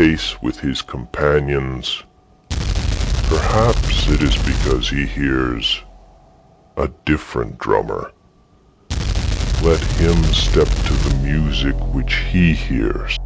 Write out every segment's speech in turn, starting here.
pace with his companions, perhaps it is because he hears a different drummer. Let him step to the music which he hears.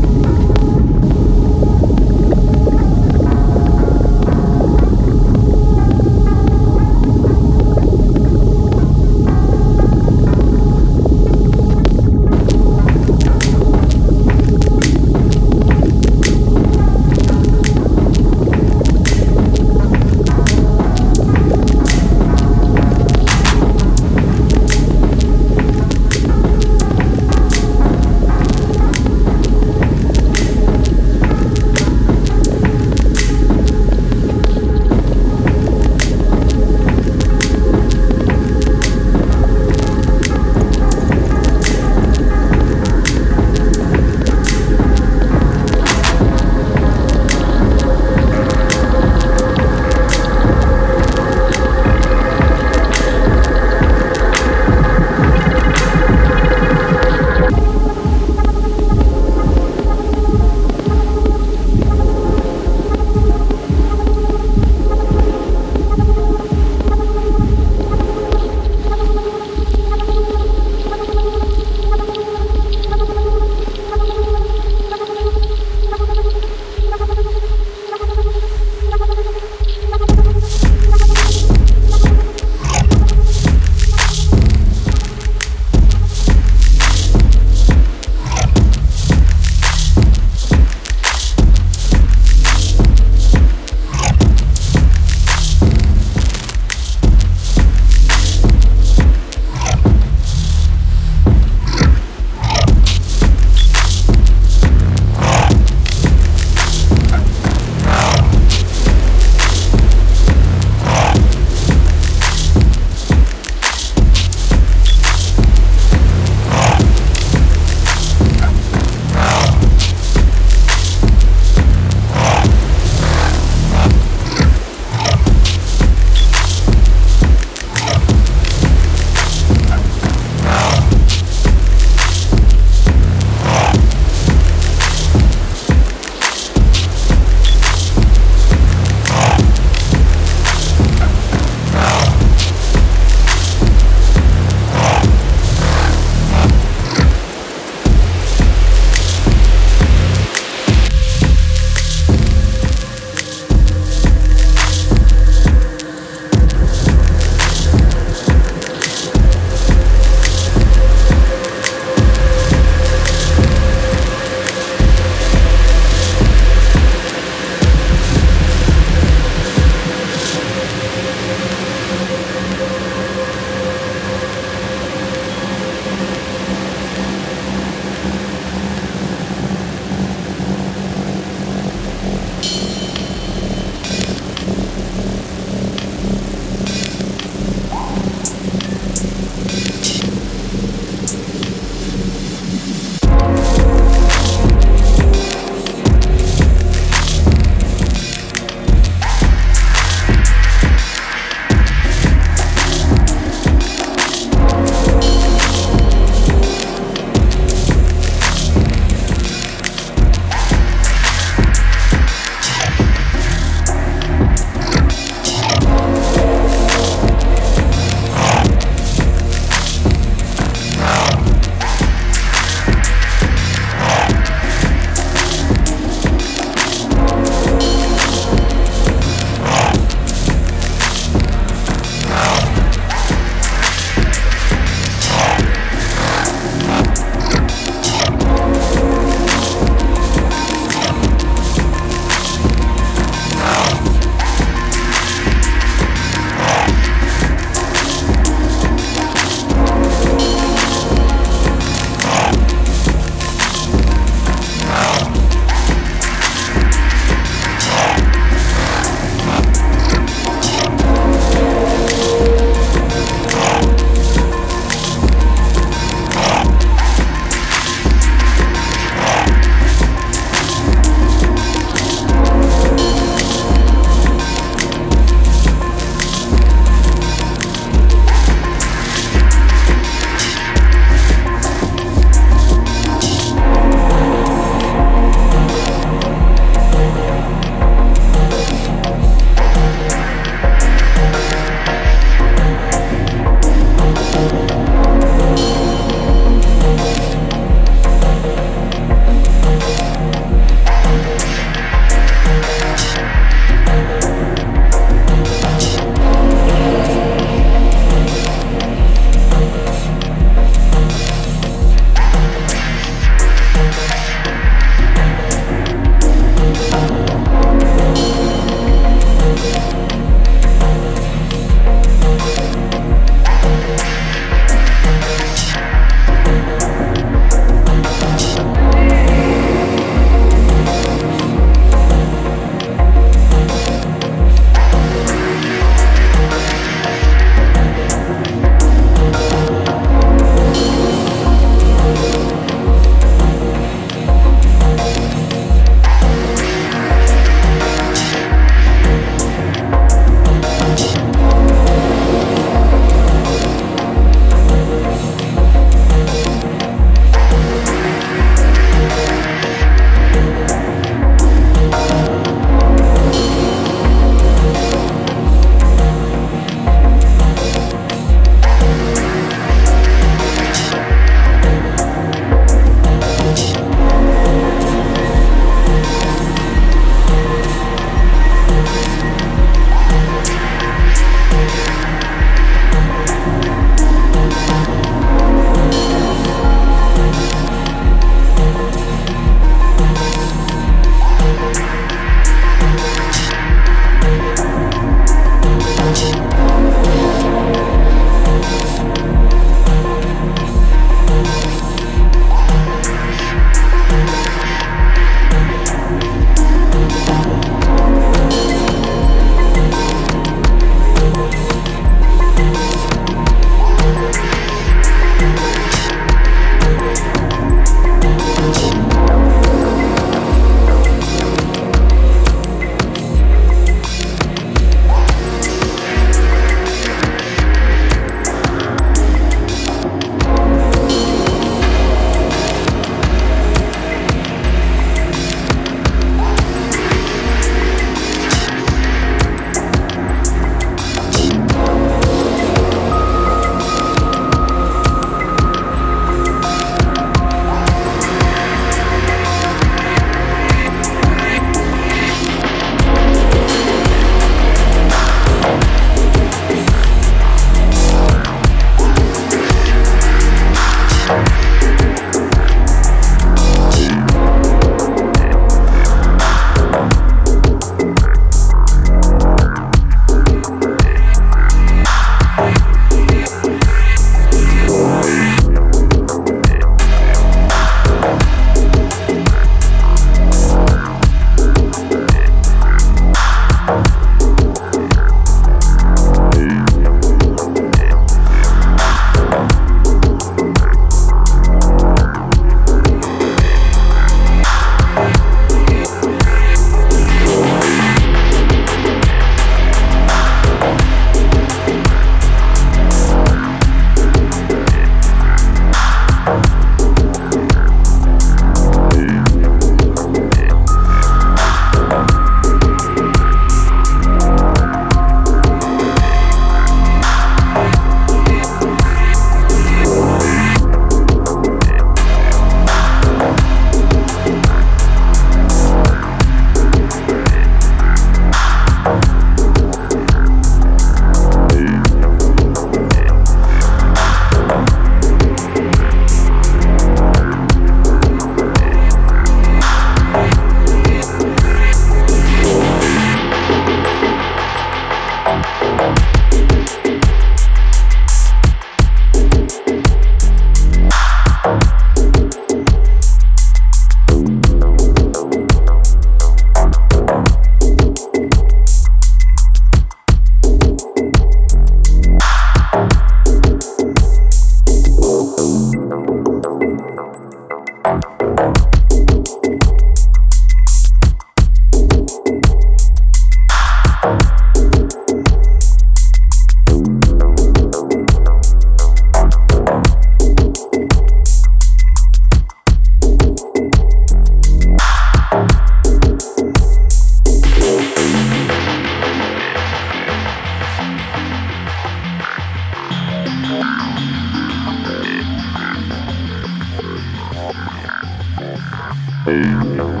Amen.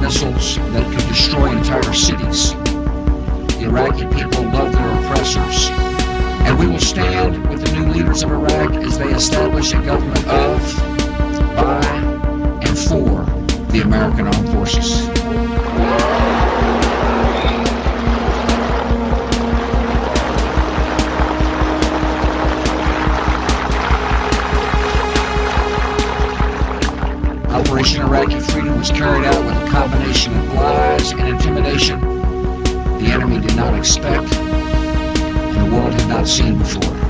missiles that could destroy entire cities. The Iraqi people love their oppressors. And we will stand with the new leaders of Iraq as they establish a government of, by, and for the American Armed Forces. Operation Iraqi Freedom was carried out with a combination of lies and intimidation the enemy did not expect and the world had not seen before.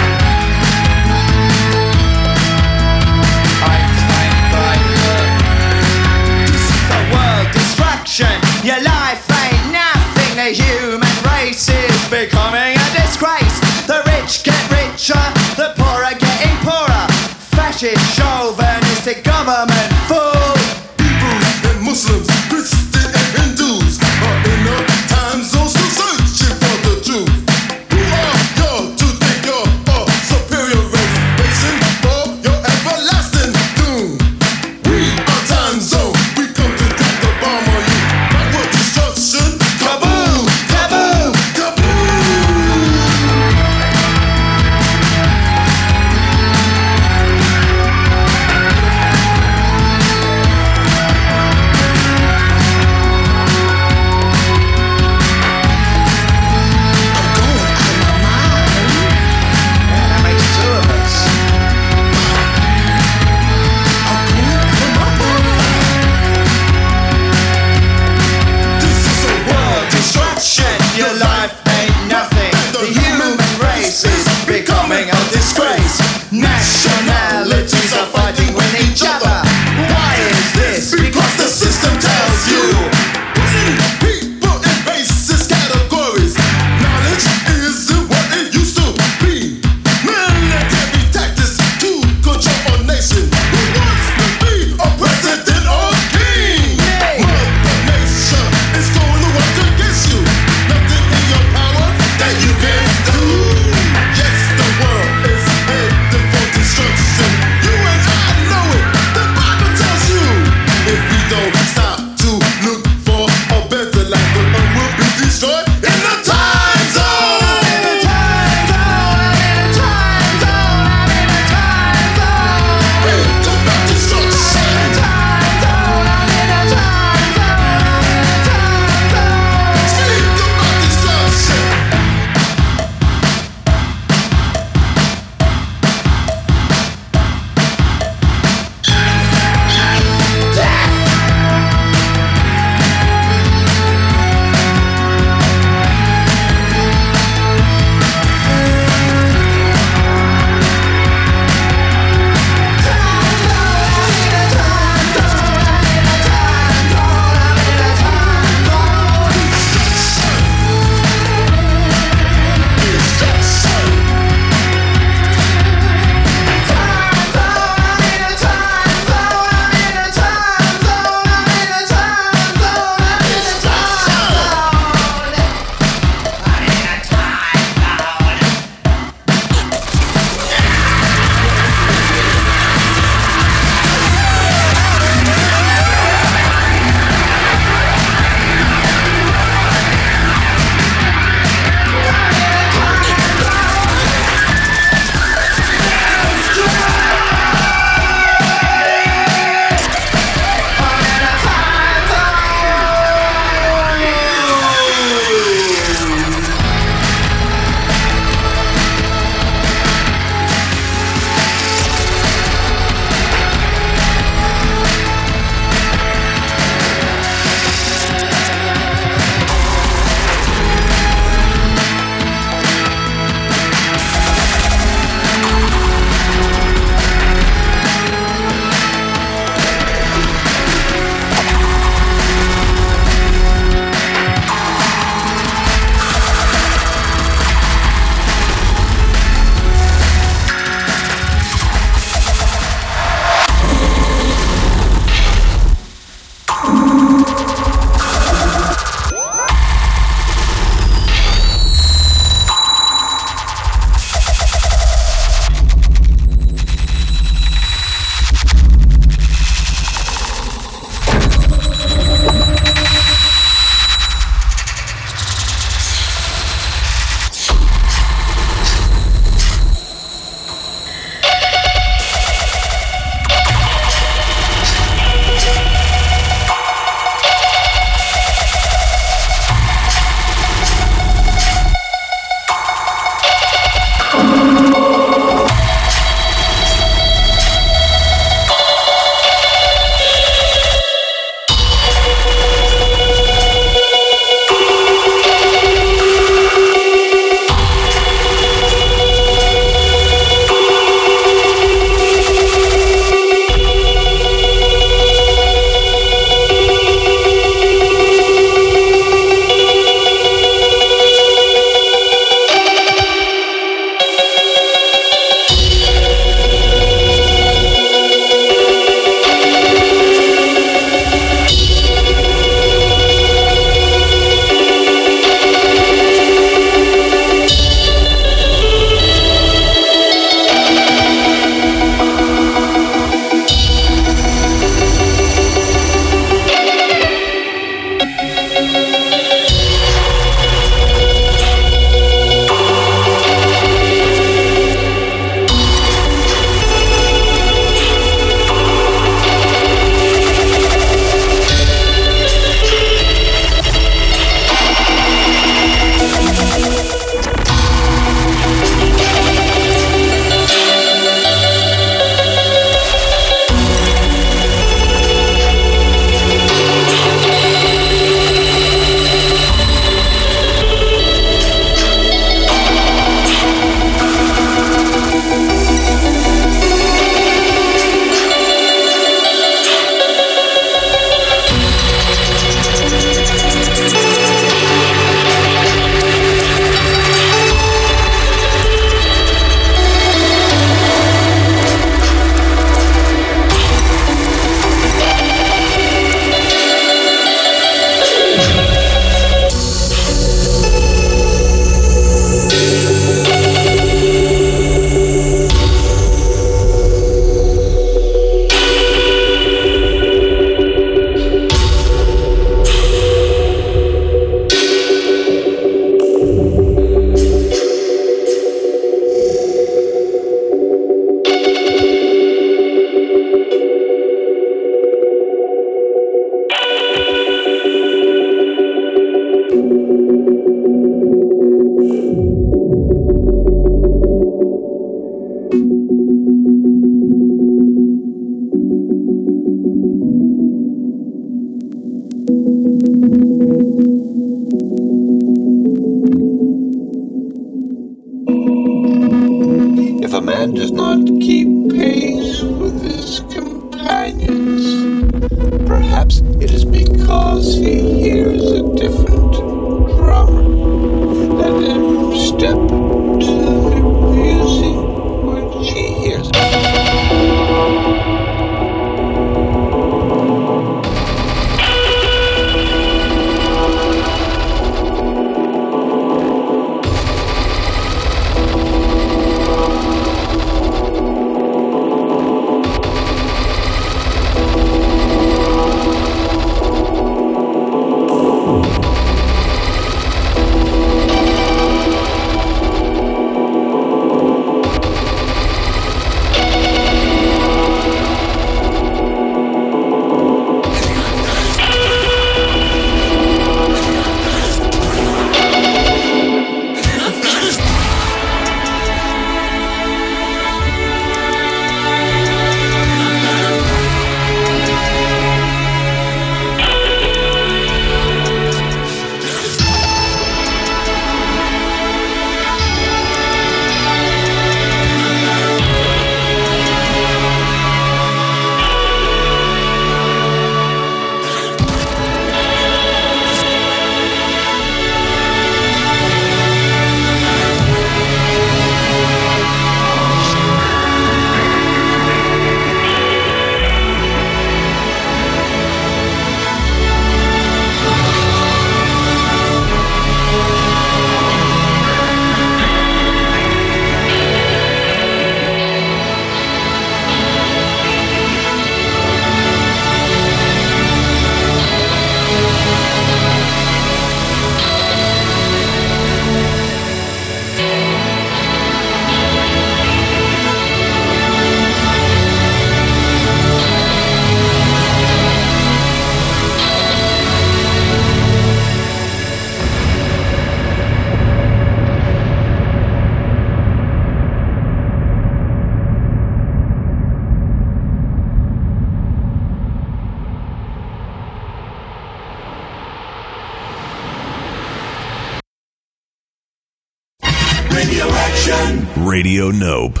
Radio Nope.